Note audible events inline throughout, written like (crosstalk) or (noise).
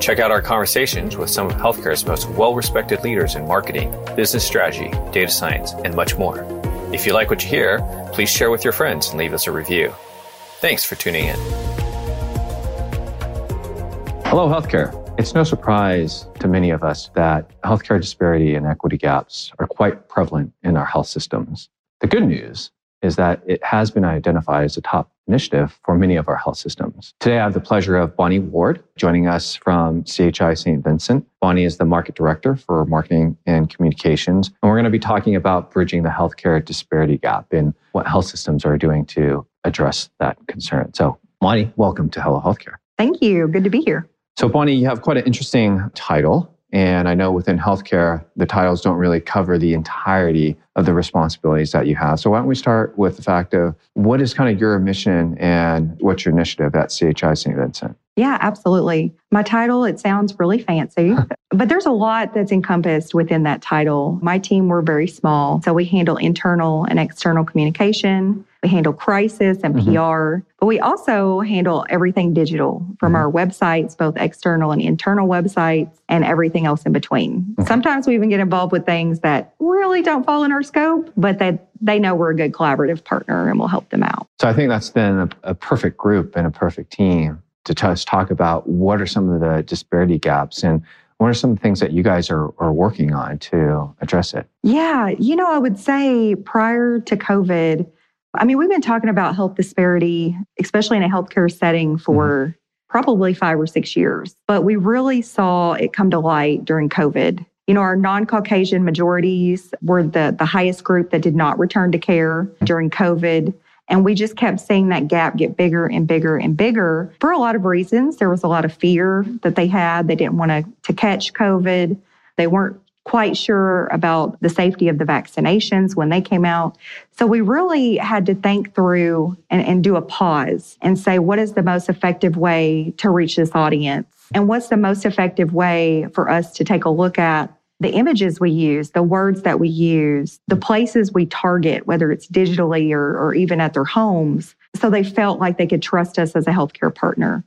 Check out our conversations with some of healthcare's most well respected leaders in marketing, business strategy, data science, and much more. If you like what you hear, please share with your friends and leave us a review. Thanks for tuning in. Hello, healthcare. It's no surprise to many of us that healthcare disparity and equity gaps are quite prevalent in our health systems. The good news is that it has been identified as a top initiative for many of our health systems. Today, I have the pleasure of Bonnie Ward joining us from CHI St. Vincent. Bonnie is the market director for marketing and communications. And we're going to be talking about bridging the healthcare disparity gap and what health systems are doing to address that concern. So, Bonnie, welcome to Hello Healthcare. Thank you. Good to be here. So, Bonnie, you have quite an interesting title. And I know within healthcare, the titles don't really cover the entirety of the responsibilities that you have. So why don't we start with the fact of what is kind of your mission and what's your initiative at CHI St. Vincent? Yeah, absolutely. My title, it sounds really fancy, (laughs) but there's a lot that's encompassed within that title. My team, we're very small. So we handle internal and external communication. We handle crisis and mm-hmm. PR, but we also handle everything digital from mm-hmm. our websites, both external and internal websites, and everything else in between. Sometimes we even get involved with things that really don't fall in our scope, but that they know we're a good collaborative partner and we'll help them out. So I think that's been a, a perfect group and a perfect team to just talk about what are some of the disparity gaps and what are some things that you guys are, are working on to address it? Yeah, you know, I would say prior to COVID, I mean, we've been talking about health disparity, especially in a healthcare setting, for mm-hmm. probably five or six years. But we really saw it come to light during COVID. You know, our non Caucasian majorities were the, the highest group that did not return to care during COVID. And we just kept seeing that gap get bigger and bigger and bigger for a lot of reasons. There was a lot of fear that they had. They didn't want to, to catch COVID. They weren't quite sure about the safety of the vaccinations when they came out. So we really had to think through and, and do a pause and say, what is the most effective way to reach this audience? And what's the most effective way for us to take a look at the images we use, the words that we use, the places we target, whether it's digitally or, or even at their homes, so they felt like they could trust us as a healthcare partner.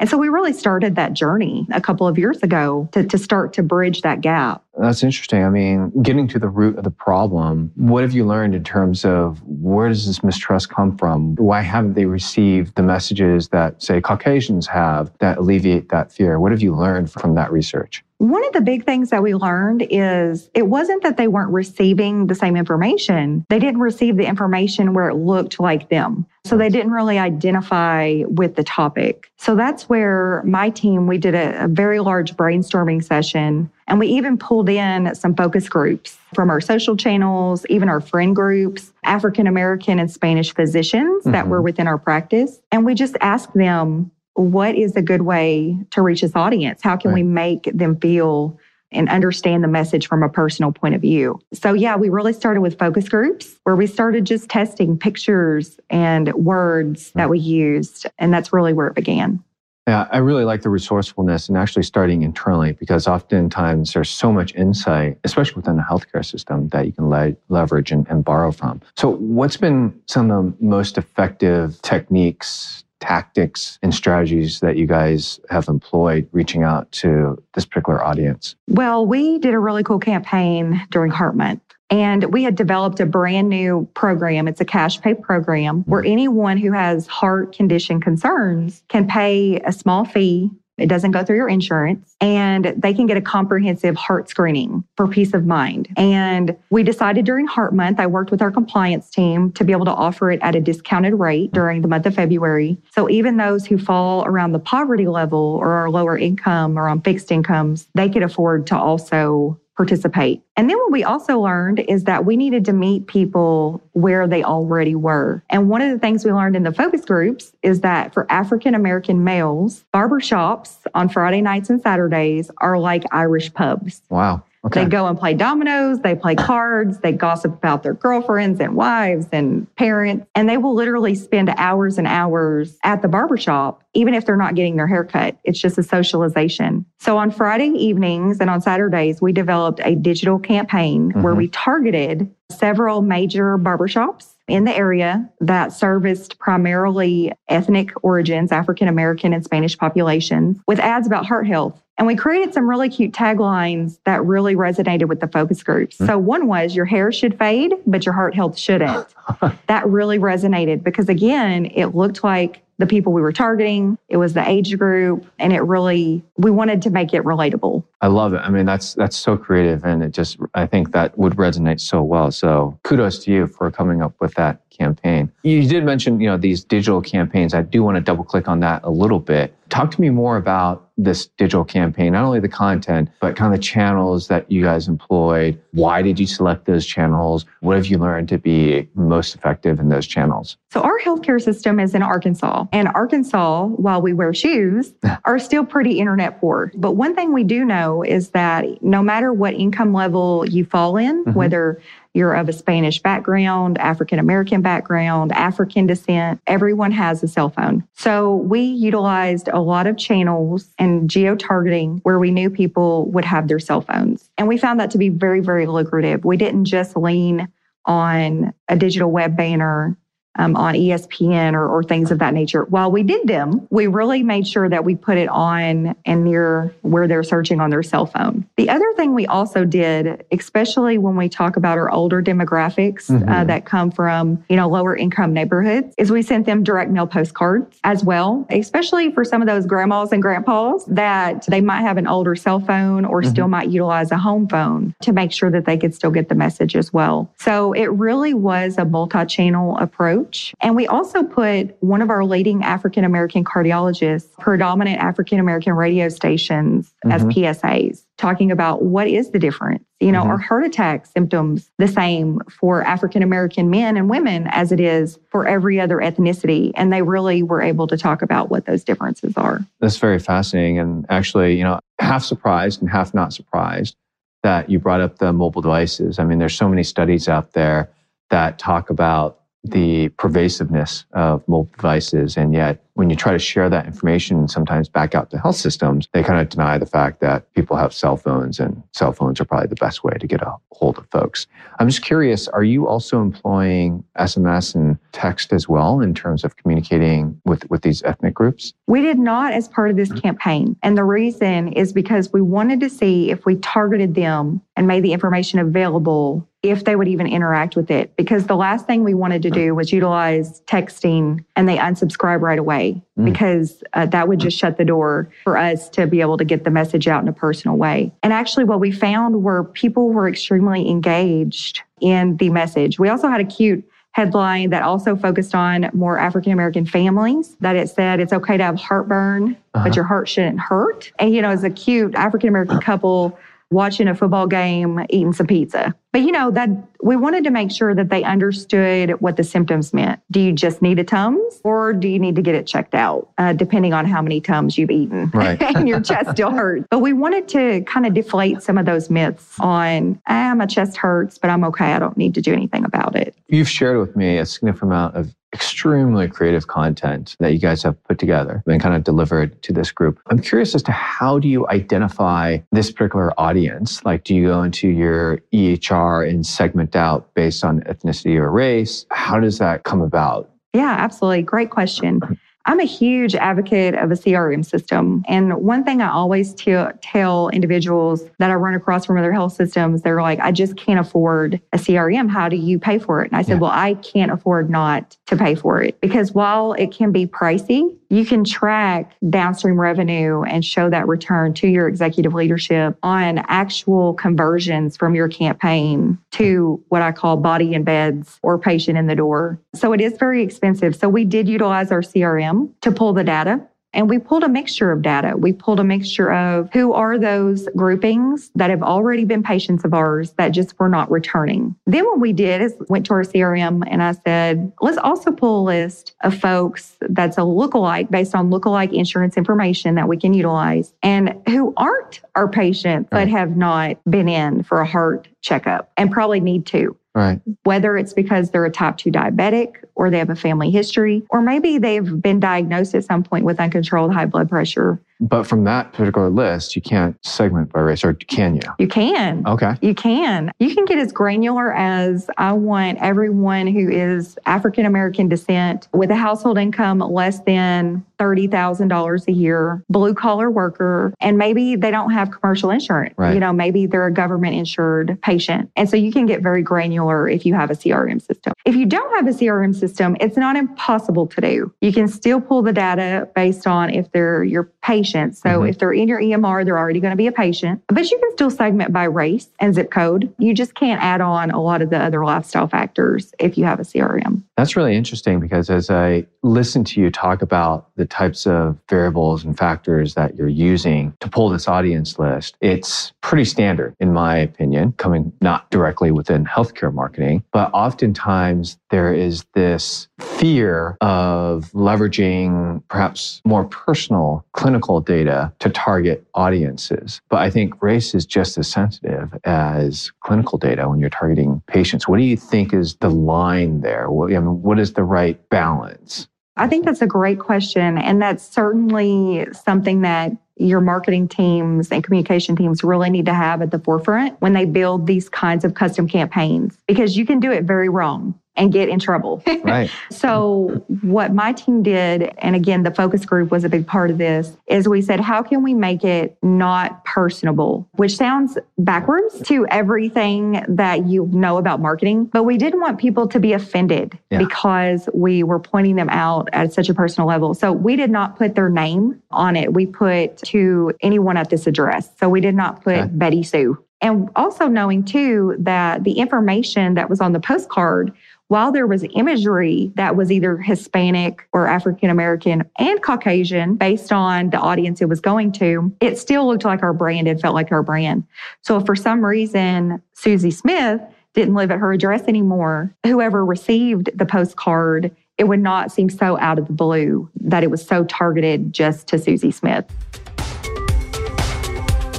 And so we really started that journey a couple of years ago to, to start to bridge that gap. That's interesting. I mean, getting to the root of the problem, what have you learned in terms of where does this mistrust come from? Why haven't they received the messages that, say, Caucasians have that alleviate that fear? What have you learned from that research? One of the big things that we learned is it wasn't that they weren't receiving the same information. They didn't receive the information where it looked like them. So they didn't really identify with the topic. So that's where my team, we did a, a very large brainstorming session and we even pulled in some focus groups from our social channels, even our friend groups, African American and Spanish physicians mm-hmm. that were within our practice. And we just asked them, what is a good way to reach this audience? How can right. we make them feel and understand the message from a personal point of view. So, yeah, we really started with focus groups where we started just testing pictures and words that hmm. we used. And that's really where it began. Yeah, I really like the resourcefulness and actually starting internally because oftentimes there's so much insight, especially within the healthcare system, that you can le- leverage and, and borrow from. So, what's been some of the most effective techniques tactics and strategies that you guys have employed reaching out to this particular audience? Well, we did a really cool campaign during Heart Month. And we had developed a brand new program. It's a cash pay program where mm-hmm. anyone who has heart condition concerns can pay a small fee it doesn't go through your insurance and they can get a comprehensive heart screening for peace of mind. And we decided during Heart Month, I worked with our compliance team to be able to offer it at a discounted rate during the month of February. So even those who fall around the poverty level or are lower income or on fixed incomes, they could afford to also participate. And then what we also learned is that we needed to meet people where they already were. And one of the things we learned in the focus groups is that for African American males, barbershops on Friday nights and Saturdays are like Irish pubs. Wow. Okay. They go and play dominoes, they play cards, they gossip about their girlfriends and wives and parents, and they will literally spend hours and hours at the barbershop, even if they're not getting their hair cut. It's just a socialization. So on Friday evenings and on Saturdays, we developed a digital campaign mm-hmm. where we targeted several major barbershops in the area that serviced primarily ethnic origins, African American and Spanish populations, with ads about heart health and we created some really cute taglines that really resonated with the focus groups. Mm-hmm. So one was your hair should fade, but your heart health shouldn't. (laughs) that really resonated because again, it looked like the people we were targeting, it was the age group, and it really we wanted to make it relatable. I love it. I mean, that's that's so creative and it just I think that would resonate so well. So kudos to you for coming up with that campaign. You did mention, you know, these digital campaigns. I do want to double click on that a little bit. Talk to me more about this digital campaign, not only the content, but kind of the channels that you guys employed. Why did you select those channels? What have you learned to be most effective in those channels? So, our healthcare system is in Arkansas, and Arkansas, while we wear shoes, (laughs) are still pretty internet poor. But one thing we do know is that no matter what income level you fall in, mm-hmm. whether you're of a Spanish background, African American background, African descent, everyone has a cell phone. So we utilized a lot of channels and geo targeting where we knew people would have their cell phones. And we found that to be very, very lucrative. We didn't just lean on a digital web banner um, on ESPN or, or things of that nature. While we did them, we really made sure that we put it on and near where they're searching on their cell phone. The other thing we also did, especially when we talk about our older demographics uh, mm-hmm. uh, that come from you know lower income neighborhoods, is we sent them direct mail postcards as well, especially for some of those grandmas and grandpas that they might have an older cell phone or mm-hmm. still might utilize a home phone to make sure that they could still get the message as well. So it really was a multi-channel approach And we also put one of our leading African American cardiologists, predominant African American radio stations mm-hmm. as PSAs, talking about what is the difference. You know, mm-hmm. are heart attack symptoms the same for African American men and women as it is for every other ethnicity? And they really were able to talk about what those differences are. That's very fascinating. And actually, you know, half surprised and half not surprised that you brought up the mobile devices. I mean, there's so many studies out there that talk about the pervasiveness of mobile devices. And yet, when you try to share that information, sometimes back out to health systems, they kind of deny the fact that people have cell phones and cell phones are probably the best way to get a hold of folks. I'm just curious, are you also employing SMS and text as well in terms of communicating with, with these ethnic groups? We did not as part of this mm-hmm. campaign. And the reason is because we wanted to see if we targeted them and made the information available if they would even interact with it. Because the last thing we wanted to mm-hmm. do was utilize texting and they unsubscribe right away mm. because uh, that would just shut the door for us to be able to get the message out in a personal way. And actually, what we found were people were extremely engaged in the message. We also had a cute headline that also focused on more African American families that it said it's okay to have heartburn, uh-huh. but your heart shouldn't hurt. And, you know, as a cute African American couple watching a football game, eating some pizza. But you know, that we wanted to make sure that they understood what the symptoms meant. Do you just need a Tums or do you need to get it checked out, uh, depending on how many Tums you've eaten right. (laughs) and your (laughs) chest still hurts? But we wanted to kind of deflate some of those myths on, ah, my chest hurts, but I'm okay. I don't need to do anything about it. You've shared with me a significant amount of extremely creative content that you guys have put together and kind of delivered to this group. I'm curious as to how do you identify this particular audience? Like, do you go into your EHR and segment out based on ethnicity or race? How does that come about? Yeah, absolutely. Great question. (laughs) I'm a huge advocate of a CRM system. And one thing I always t- tell individuals that I run across from other health systems, they're like, I just can't afford a CRM. How do you pay for it? And I said, yeah. well, I can't afford not to pay for it because while it can be pricey, you can track downstream revenue and show that return to your executive leadership on actual conversions from your campaign to what I call body in beds or patient in the door. So it is very expensive. So we did utilize our CRM to pull the data And we pulled a mixture of data. We pulled a mixture of who are those groupings that have already been patients of ours that just were not returning. Then what we did is went to our CRM and I said, let's also pull a list of folks that's a lookalike based on lookalike insurance information that we can utilize and who aren't our patient but have not been in for a heart checkup and probably need to Right. whether it's because they're a type 2 diabetic or they have a family history, or maybe they've been diagnosed at some point with uncontrolled high blood pressure. But from that particular list, you can't segment by race, or can you? You can. Okay. You can. You can get as granular as I want everyone who is African American descent with a household income less than $30,000 a year, blue collar worker, and maybe they don't have commercial insurance. Right. You know, maybe they're a government insured patient. And so you can get very granular if you have a CRM system. If you don't have a CRM system, it's not impossible to do. You can still pull the data based on if they're your patient. So Mhm. if they're in your EMR, they're already going to be a patient, but you can still segment by race and zip code. You just can't add on a lot of the other lifestyle factors if you have a CRM. That's really interesting because as I listen to you talk about the types of variables and factors that you're using to pull this audience list, it's pretty standard, in my opinion, coming not directly within healthcare marketing, but oftentimes there is this fear of leveraging perhaps more personal clinical data to target audiences. But I think race is just as sensitive as clinical data when you're targeting patients. What do you think is the line there? I mean, what is the right balance? I think that's a great question. And that's certainly something that your marketing teams and communication teams really need to have at the forefront when they build these kinds of custom campaigns, because you can do it very wrong and get in trouble. (laughs) Right. So, what my team did, and again, the focus group was a big part of this, is we said, how can we make it not personable? Which sounds backwards to everything that you know about marketing, but we didn't want people to be offended Yeah. because we were pointing them out at such a personal level. So, we did not put their name on it. We put to anyone at this address. So, we did not put Okay. Betty Sue. And also knowing too that the information that was on the postcard while there was imagery that was either Hispanic or African American and Caucasian based on the audience it was going to, it still looked like our brand and felt like our brand. So if for some reason Susie Smith didn't live at her address anymore, whoever received the postcard, it would not seem so out of the blue that it was so targeted just to Susie Smith.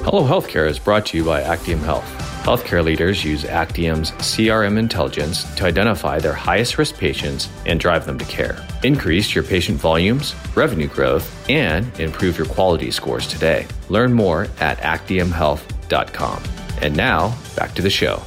Hello Healthcare is brought to you by Actium Health. Healthcare leaders use Actium's CRM intelligence to identify their highest risk patients and drive them to care. Increase your patient volumes, revenue growth, and improve your quality scores today. Learn more at actiumhealth.com. And now, back to the show.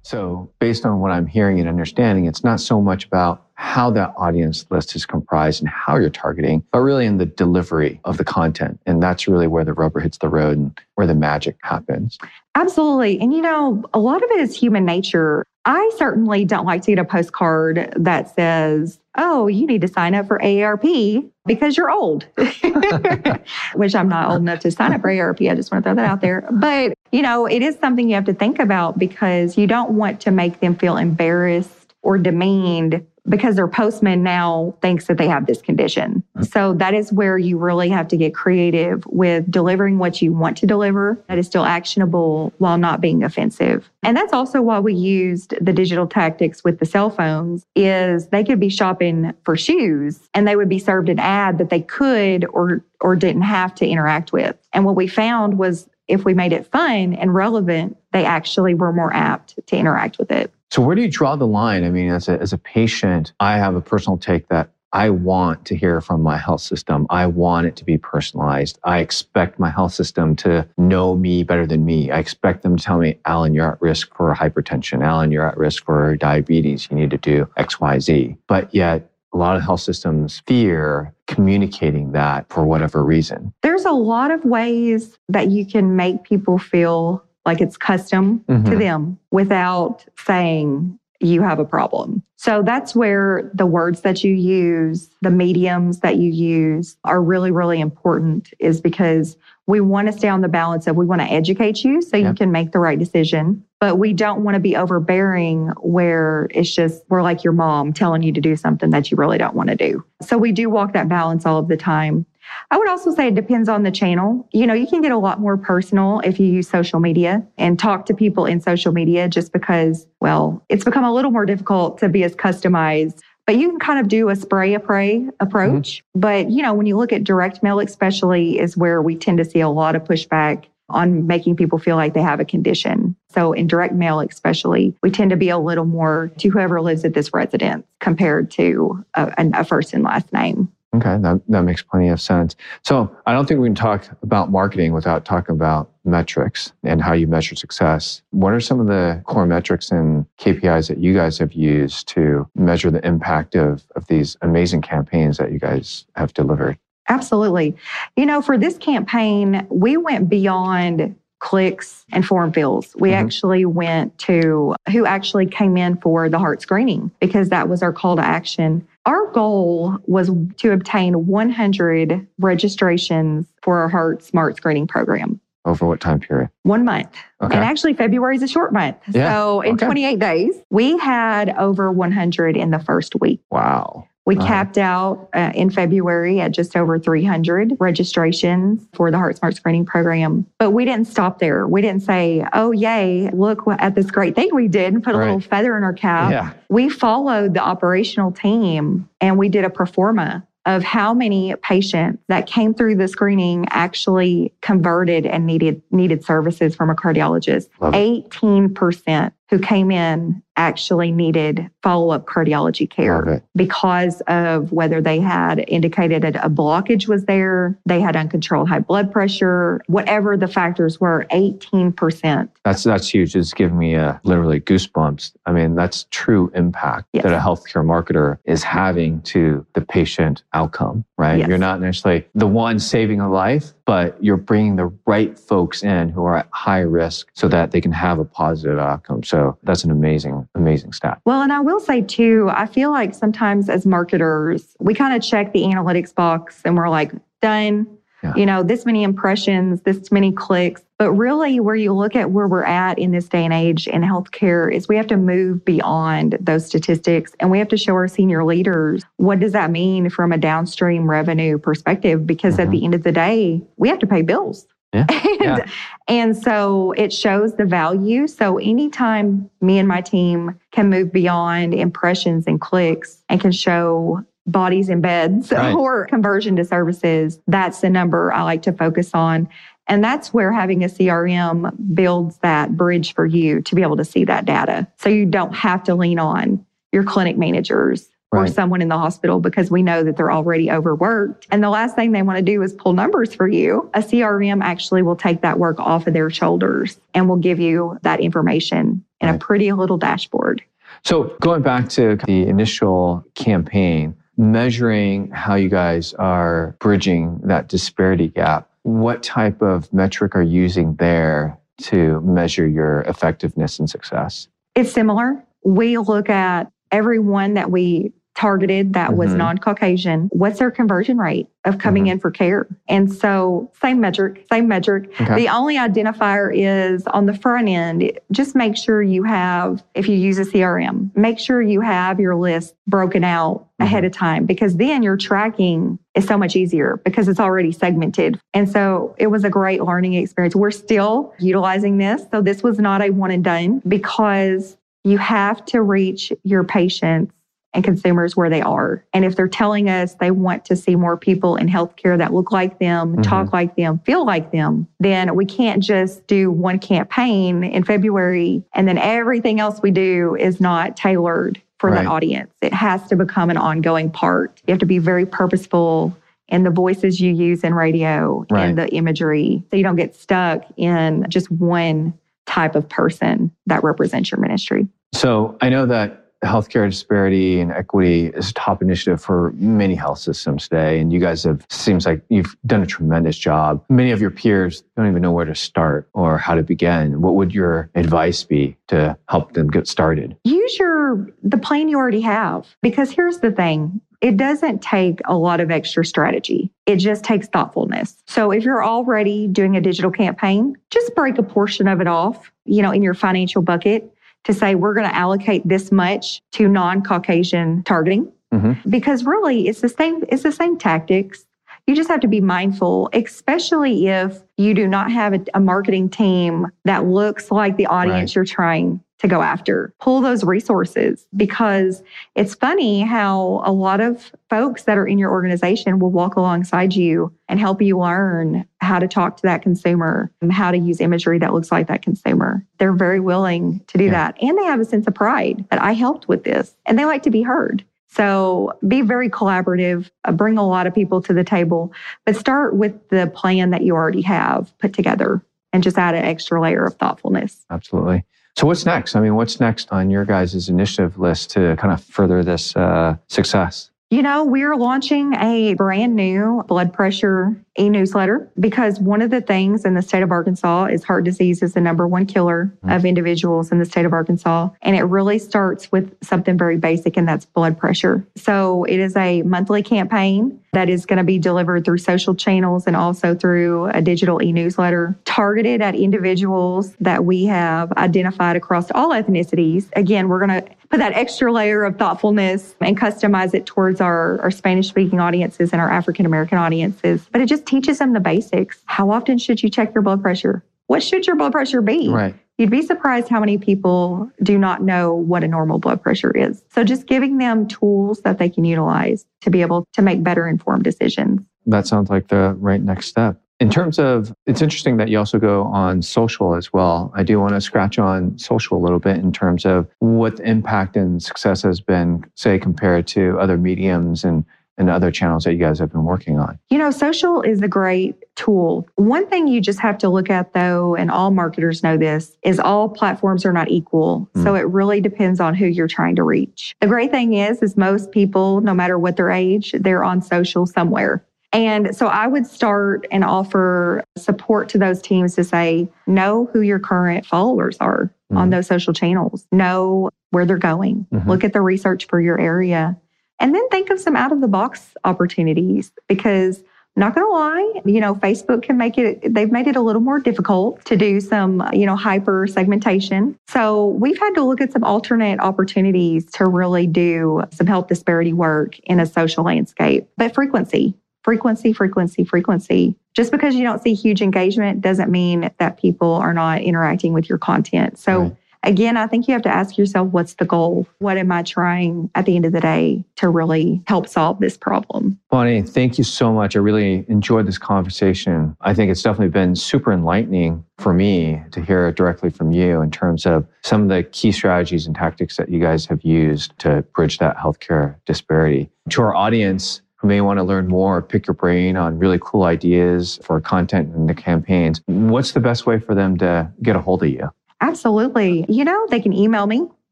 So, based on what I'm hearing and understanding, it's not so much about how that audience list is comprised and how you're targeting, but really in the delivery of the content. And that's really where the rubber hits the road and where the magic happens. Absolutely. And you know, a lot of it is human nature. I certainly don't like to get a postcard that says, oh, you need to sign up for AARP because you're old, (laughs) which I'm not old enough to sign up for AARP. I just want to throw that out there. But, you know, it is something you have to think about because you don't want to make them feel embarrassed or demeaned because their postman now thinks that they have this condition. So that is where you really have to get creative with delivering what you want to deliver that is still actionable while not being offensive. And that's also why we used the digital tactics with the cell phones is they could be shopping for shoes and they would be served an ad that they could or or didn't have to interact with. And what we found was if we made it fun and relevant, they actually were more apt to interact with it. So, where do you draw the line? I mean, as a, as a patient, I have a personal take that I want to hear from my health system. I want it to be personalized. I expect my health system to know me better than me. I expect them to tell me, Alan, you're at risk for hypertension. Alan, you're at risk for diabetes. You need to do X, Y, Z. But yet, a lot of health systems fear communicating that for whatever reason. There's a lot of ways that you can make people feel like it's custom to Mhm. them without saying you have a problem. So that's where the words that you use, the mediums that you use are really, really important, is because we want to stay on the balance of we want to educate you so you can make the right decision, but we don't want to be overbearing where it's just we're like your mom telling you to do something that you really don't want to do. So we do walk that balance all of the time. I would also say it depends on the channel. You know, you can get a lot more personal if you use social media and talk to people in social media just because, well, it's become a little more difficult to be as customized. But you can kind of do a spray a pray approach. Mm-hmm. But, you know, when you look at direct mail, especially, is where we tend to see a lot of pushback on making people feel like they have a condition. So in direct mail, especially, we tend to be a little more to whoever lives at this residence compared to a, a first and last name. Okay, that, that makes plenty of sense. So I don't think we can talk about marketing without talking about metrics and how you measure success. What are some of the core metrics and KPIs that you guys have used to measure the impact of, of these amazing campaigns that you guys have delivered? Absolutely. You know, for this campaign, we went beyond clicks and form fills. We mm-hmm. actually went to who actually came in for the heart screening because that was our call to action. Our goal was to obtain 100 registrations for our heart smart screening program. Over what time period? One month. Okay. And actually, February is a short month. Yeah. So, in okay. 28 days, we had over 100 in the first week. Wow. We uh-huh. capped out uh, in February at just over 300 registrations for the Heart Smart Screening Program. But we didn't stop there. We didn't say, oh, yay, look at this great thing we did and put a little feather in our cap. Yeah. We followed the operational team and we did a performa of how many patients that came through the screening actually converted and needed needed services from a cardiologist. 18% who came in actually needed follow up cardiology care because of whether they had indicated that a blockage was there, they had uncontrolled high blood pressure, whatever the factors were, 18%. That's that's huge. It's giving me a, literally goosebumps. I mean, that's true impact yes. that a healthcare marketer is having to the patient outcome, right? Yes. You're not necessarily the one saving a life, but you're bringing the right folks in who are at high risk so that they can have a positive outcome. So that's an amazing, amazing stat. Well, and I will say too, I feel like sometimes as marketers, we kind of check the analytics box and we're like, done. Yeah. You know, this many impressions, this many clicks. But really, where you look at where we're at in this day and age in healthcare is we have to move beyond those statistics and we have to show our senior leaders what does that mean from a downstream revenue perspective? Because mm-hmm. at the end of the day, we have to pay bills. Yeah. (laughs) and, yeah. and so it shows the value. So anytime me and my team can move beyond impressions and clicks and can show bodies in beds right. (laughs) or conversion to services, that's the number I like to focus on. And that's where having a CRM builds that bridge for you to be able to see that data. So you don't have to lean on your clinic managers right. or someone in the hospital because we know that they're already overworked. And the last thing they want to do is pull numbers for you. A CRM actually will take that work off of their shoulders and will give you that information in right. a pretty little dashboard. So going back to the initial campaign, measuring how you guys are bridging that disparity gap, what type of metric are you using there to measure your effectiveness and success? It's similar. We look at everyone that we targeted that mm-hmm. was non Caucasian, what's their conversion rate of coming mm-hmm. in for care? And so, same metric, same metric. Okay. The only identifier is on the front end, just make sure you have, if you use a CRM, make sure you have your list broken out mm-hmm. ahead of time because then your tracking is so much easier because it's already segmented. And so it was a great learning experience. We're still utilizing this. So this was not a one and done because you have to reach your patients and consumers where they are. And if they're telling us they want to see more people in healthcare that look like them, mm-hmm. talk like them, feel like them, then we can't just do one campaign in February and then everything else we do is not tailored for right. that audience. It has to become an ongoing part. You have to be very purposeful in the voices you use in radio right. and the imagery so you don't get stuck in just one type of person that represents your ministry. So I know that healthcare disparity and equity is a top initiative for many health systems today. And you guys have, seems like you've done a tremendous job. Many of your peers don't even know where to start or how to begin. What would your advice be to help them get started? Use your the plan you already have because here's the thing it doesn't take a lot of extra strategy. It just takes thoughtfulness. So if you're already doing a digital campaign, just break a portion of it off, you know, in your financial bucket to say we're going to allocate this much to non-Caucasian targeting. Mm-hmm. Because really it's the same it's the same tactics. You just have to be mindful, especially if you do not have a, a marketing team that looks like the audience right. you're trying to go after. Pull those resources because it's funny how a lot of folks that are in your organization will walk alongside you and help you learn how to talk to that consumer and how to use imagery that looks like that consumer. They're very willing to do yeah. that. And they have a sense of pride that I helped with this and they like to be heard. So be very collaborative, uh, bring a lot of people to the table, but start with the plan that you already have put together and just add an extra layer of thoughtfulness. Absolutely. So what's next? I mean, what's next on your guys' initiative list to kind of further this uh, success? You know, we're launching a brand new blood pressure e newsletter because one of the things in the state of Arkansas is heart disease is the number one killer mm-hmm. of individuals in the state of Arkansas. And it really starts with something very basic, and that's blood pressure. So it is a monthly campaign that is going to be delivered through social channels and also through a digital e newsletter targeted at individuals that we have identified across all ethnicities. Again, we're going to put that extra layer of thoughtfulness and customize it towards our, our Spanish speaking audiences and our African American audiences. But it just teaches them the basics. How often should you check your blood pressure? What should your blood pressure be? Right. You'd be surprised how many people do not know what a normal blood pressure is. So just giving them tools that they can utilize to be able to make better informed decisions. That sounds like the right next step. In terms of, it's interesting that you also go on social as well. I do want to scratch on social a little bit in terms of what the impact and success has been, say, compared to other mediums and and other channels that you guys have been working on? You know, social is a great tool. One thing you just have to look at, though, and all marketers know this, is all platforms are not equal. Mm. So it really depends on who you're trying to reach. The great thing is, is most people, no matter what their age, they're on social somewhere. And so I would start and offer support to those teams to say, know who your current followers are mm. on those social channels, know where they're going, mm-hmm. look at the research for your area and then think of some out of the box opportunities because not going to lie, you know, Facebook can make it, they've made it a little more difficult to do some, you know, hyper segmentation. So we've had to look at some alternate opportunities to really do some health disparity work in a social landscape. But frequency, frequency, frequency, frequency. Just because you don't see huge engagement doesn't mean that people are not interacting with your content. So, right. Again, I think you have to ask yourself, what's the goal? What am I trying at the end of the day to really help solve this problem? Bonnie, thank you so much. I really enjoyed this conversation. I think it's definitely been super enlightening for me to hear it directly from you in terms of some of the key strategies and tactics that you guys have used to bridge that healthcare disparity. To our audience, who may want to learn more, or pick your brain on really cool ideas for content and the campaigns, what's the best way for them to get a hold of you? Absolutely. You know, they can email me,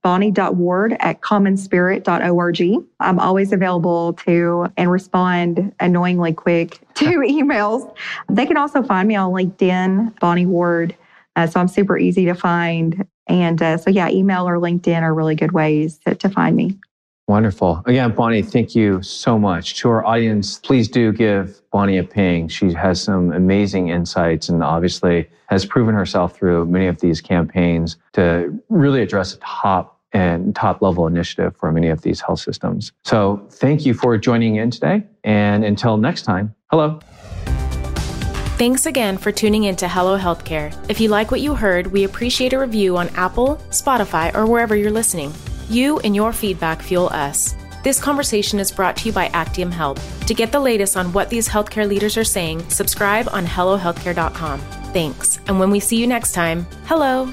bonnie.ward at commonspirit.org. I'm always available to and respond annoyingly quick (laughs) to (laughs) emails. They can also find me on LinkedIn, Bonnie Ward. Uh, so I'm super easy to find. And uh, so, yeah, email or LinkedIn are really good ways to, to find me. Wonderful. Again, Bonnie, thank you so much. To our audience, please do give Bonnie a ping. She has some amazing insights and obviously has proven herself through many of these campaigns to really address a top and top level initiative for many of these health systems. So thank you for joining in today. And until next time, hello. Thanks again for tuning in to Hello Healthcare. If you like what you heard, we appreciate a review on Apple, Spotify, or wherever you're listening. You and your feedback fuel us. This conversation is brought to you by Actium Health. To get the latest on what these healthcare leaders are saying, subscribe on HelloHealthcare.com. Thanks. And when we see you next time, hello.